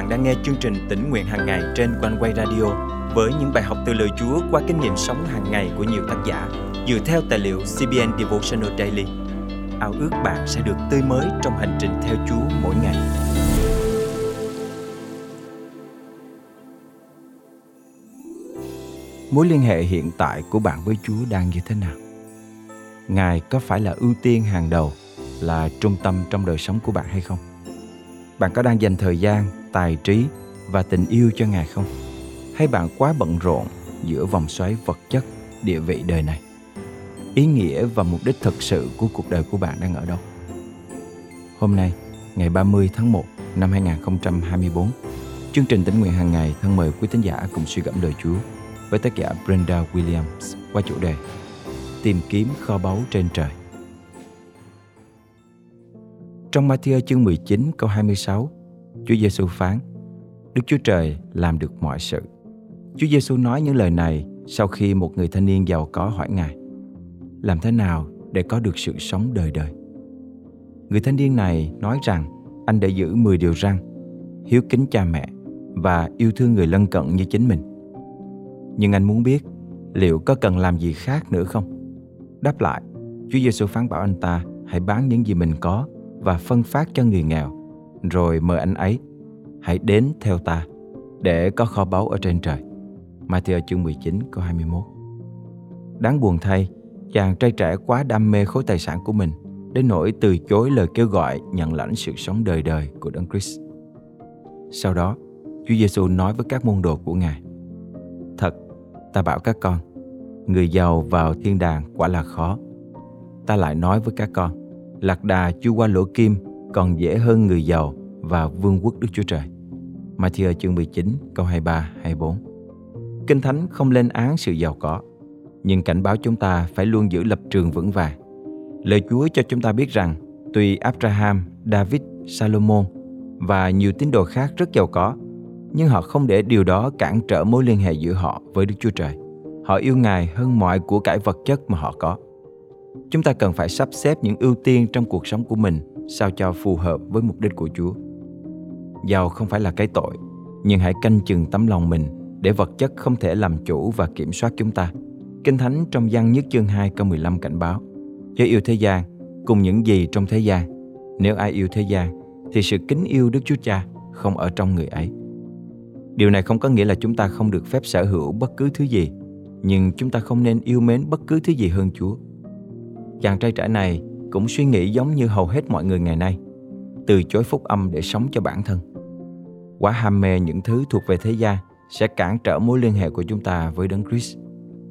bạn đang nghe chương trình tỉnh nguyện hàng ngày trên quanh quay radio với những bài học từ lời Chúa qua kinh nghiệm sống hàng ngày của nhiều tác giả dựa theo tài liệu CBN Devotional Daily. Ao ước bạn sẽ được tươi mới trong hành trình theo Chúa mỗi ngày. Mối liên hệ hiện tại của bạn với Chúa đang như thế nào? Ngài có phải là ưu tiên hàng đầu, là trung tâm trong đời sống của bạn hay không? Bạn có đang dành thời gian, tài trí và tình yêu cho Ngài không? Hay bạn quá bận rộn giữa vòng xoáy vật chất, địa vị đời này? Ý nghĩa và mục đích thực sự của cuộc đời của bạn đang ở đâu? Hôm nay, ngày 30 tháng 1 năm 2024, chương trình tính nguyện hàng ngày thân mời quý tín giả cùng suy gẫm lời Chúa với tác giả Brenda Williams qua chủ đề Tìm kiếm kho báu trên trời. Trong Matthew chương 19 câu 26, Chúa Giêsu phán: Đức Chúa Trời làm được mọi sự. Chúa Giêsu nói những lời này sau khi một người thanh niên giàu có hỏi Ngài: Làm thế nào để có được sự sống đời đời? Người thanh niên này nói rằng anh đã giữ 10 điều răn, hiếu kính cha mẹ và yêu thương người lân cận như chính mình. Nhưng anh muốn biết liệu có cần làm gì khác nữa không? Đáp lại, Chúa Giêsu phán bảo anh ta hãy bán những gì mình có và phân phát cho người nghèo, rồi mời anh ấy, hãy đến theo ta, để có kho báu ở trên trời. Matthew chương 19 câu 21 Đáng buồn thay, chàng trai trẻ quá đam mê khối tài sản của mình, đến nỗi từ chối lời kêu gọi nhận lãnh sự sống đời đời của Đấng Christ. Sau đó, Chúa Giêsu nói với các môn đồ của Ngài: Thật, ta bảo các con, người giàu vào thiên đàng quả là khó. Ta lại nói với các con, lạc đà chui qua lỗ kim còn dễ hơn người giàu và vương quốc Đức Chúa Trời. Matthew chương 19 câu 23 24. Kinh Thánh không lên án sự giàu có, nhưng cảnh báo chúng ta phải luôn giữ lập trường vững vàng. Lời Chúa cho chúng ta biết rằng, tuy Abraham, David, Salomon và nhiều tín đồ khác rất giàu có, nhưng họ không để điều đó cản trở mối liên hệ giữa họ với Đức Chúa Trời. Họ yêu Ngài hơn mọi của cải vật chất mà họ có chúng ta cần phải sắp xếp những ưu tiên trong cuộc sống của mình sao cho phù hợp với mục đích của Chúa. Giàu không phải là cái tội, nhưng hãy canh chừng tấm lòng mình để vật chất không thể làm chủ và kiểm soát chúng ta. Kinh Thánh trong văn nhất chương 2 câu 15 cảnh báo Chớ yêu thế gian cùng những gì trong thế gian. Nếu ai yêu thế gian thì sự kính yêu Đức Chúa Cha không ở trong người ấy. Điều này không có nghĩa là chúng ta không được phép sở hữu bất cứ thứ gì, nhưng chúng ta không nên yêu mến bất cứ thứ gì hơn Chúa. Chàng trai trẻ này cũng suy nghĩ giống như hầu hết mọi người ngày nay, từ chối phúc âm để sống cho bản thân. Quá ham mê những thứ thuộc về thế gian sẽ cản trở mối liên hệ của chúng ta với Đấng Christ.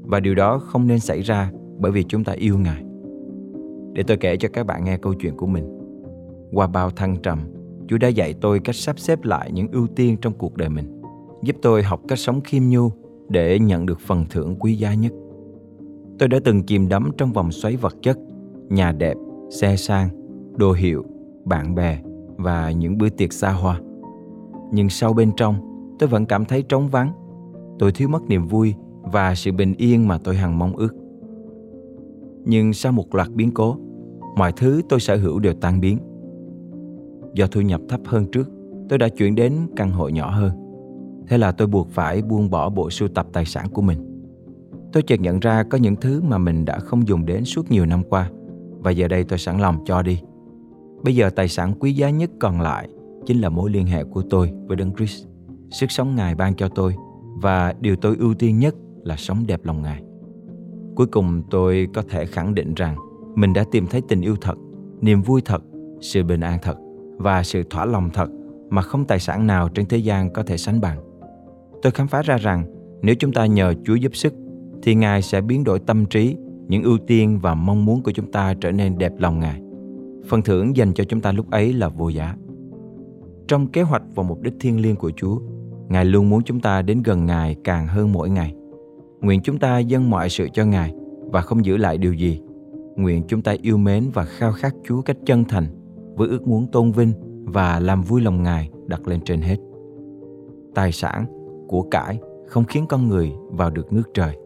Và điều đó không nên xảy ra bởi vì chúng ta yêu Ngài. Để tôi kể cho các bạn nghe câu chuyện của mình. Qua bao thăng trầm, Chúa đã dạy tôi cách sắp xếp lại những ưu tiên trong cuộc đời mình, giúp tôi học cách sống khiêm nhu để nhận được phần thưởng quý giá nhất. Tôi đã từng chìm đắm trong vòng xoáy vật chất, nhà đẹp, xe sang, đồ hiệu, bạn bè và những bữa tiệc xa hoa. Nhưng sâu bên trong, tôi vẫn cảm thấy trống vắng. Tôi thiếu mất niềm vui và sự bình yên mà tôi hằng mong ước. Nhưng sau một loạt biến cố, mọi thứ tôi sở hữu đều tan biến. Do thu nhập thấp hơn trước, tôi đã chuyển đến căn hộ nhỏ hơn. Thế là tôi buộc phải buông bỏ bộ sưu tập tài sản của mình. Tôi chợt nhận ra có những thứ mà mình đã không dùng đến suốt nhiều năm qua và giờ đây tôi sẵn lòng cho đi. Bây giờ tài sản quý giá nhất còn lại chính là mối liên hệ của tôi với Đấng Christ, sức sống Ngài ban cho tôi và điều tôi ưu tiên nhất là sống đẹp lòng Ngài. Cuối cùng tôi có thể khẳng định rằng mình đã tìm thấy tình yêu thật, niềm vui thật, sự bình an thật và sự thỏa lòng thật mà không tài sản nào trên thế gian có thể sánh bằng. Tôi khám phá ra rằng nếu chúng ta nhờ Chúa giúp sức thì Ngài sẽ biến đổi tâm trí, những ưu tiên và mong muốn của chúng ta trở nên đẹp lòng Ngài. Phần thưởng dành cho chúng ta lúc ấy là vô giá. Trong kế hoạch và mục đích thiêng liêng của Chúa, Ngài luôn muốn chúng ta đến gần Ngài càng hơn mỗi ngày. Nguyện chúng ta dâng mọi sự cho Ngài và không giữ lại điều gì. Nguyện chúng ta yêu mến và khao khát Chúa cách chân thành với ước muốn tôn vinh và làm vui lòng Ngài đặt lên trên hết. Tài sản, của cải không khiến con người vào được nước trời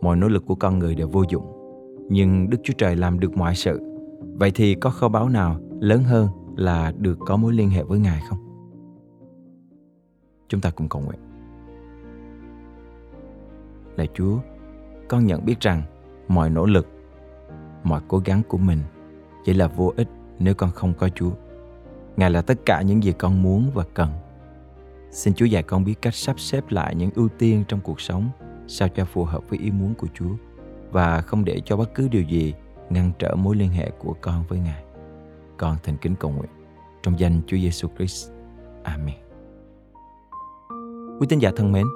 mọi nỗ lực của con người đều vô dụng nhưng đức chúa trời làm được mọi sự vậy thì có kho báu nào lớn hơn là được có mối liên hệ với ngài không Chúng ta cùng cầu nguyện. Lạy Chúa, con nhận biết rằng mọi nỗ lực, mọi cố gắng của mình chỉ là vô ích nếu con không có Chúa. Ngài là tất cả những gì con muốn và cần. Xin Chúa dạy con biết cách sắp xếp lại những ưu tiên trong cuộc sống sao cho phù hợp với ý muốn của Chúa và không để cho bất cứ điều gì ngăn trở mối liên hệ của con với Ngài. Con thành kính cầu nguyện trong danh Chúa Giêsu Christ. Amen. Quý tín giả thân mến,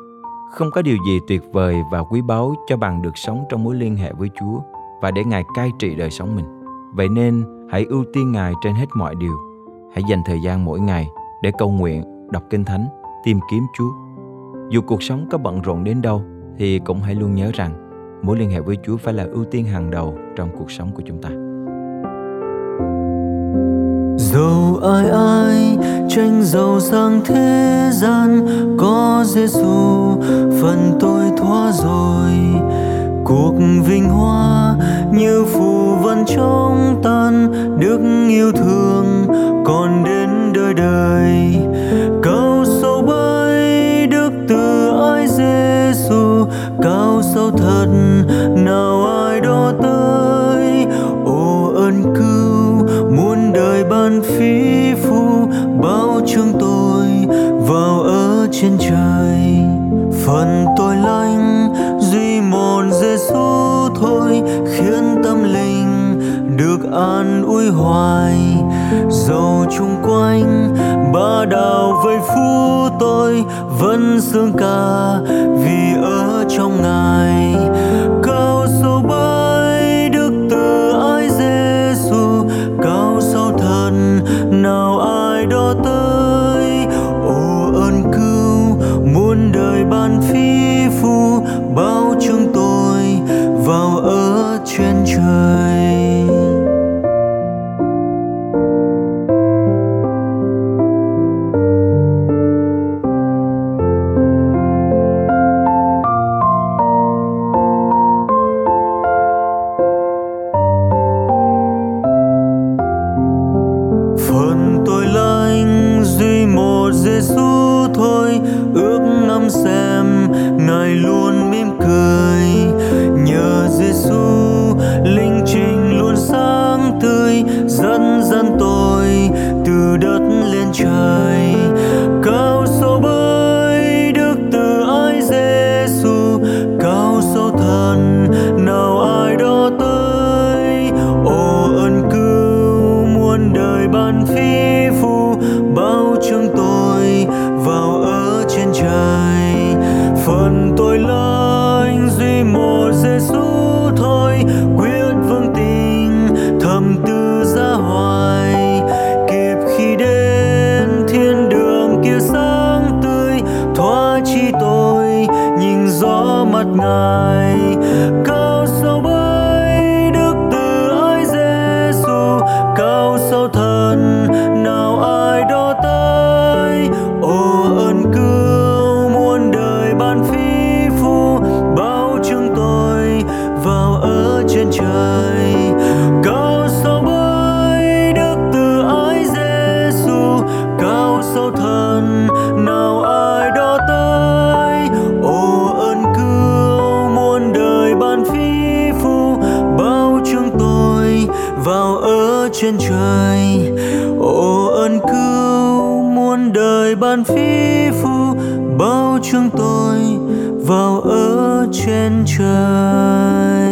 không có điều gì tuyệt vời và quý báu cho bằng được sống trong mối liên hệ với Chúa và để Ngài cai trị đời sống mình. Vậy nên hãy ưu tiên Ngài trên hết mọi điều. Hãy dành thời gian mỗi ngày để cầu nguyện, đọc kinh thánh, tìm kiếm Chúa. Dù cuộc sống có bận rộn đến đâu thì cũng hãy luôn nhớ rằng mối liên hệ với Chúa phải là ưu tiên hàng đầu trong cuộc sống của chúng ta. Dẫu ai ai tranh giàu sang thế gian, có Giêsu phần tôi thoát rồi cuộc vinh hoa như phù vân trong tan, đức yêu thương còn đến đời đời Cao sâu thật, nào ai đó tới. Ô ơn cứu, muôn đời ban phí phu bao chương tôi vào ở trên trời. Phần tôi lanh, duy một Giêsu thôi, khiến tâm linh được an ủi hoài. Dầu chung quanh ba đào vây phú tôi vẫn sương ca vì ở trong ngài. Ngài cao trên trời. Ô ơn cứu muôn đời ban phi phu, bao chúng tôi vào ở trên trời.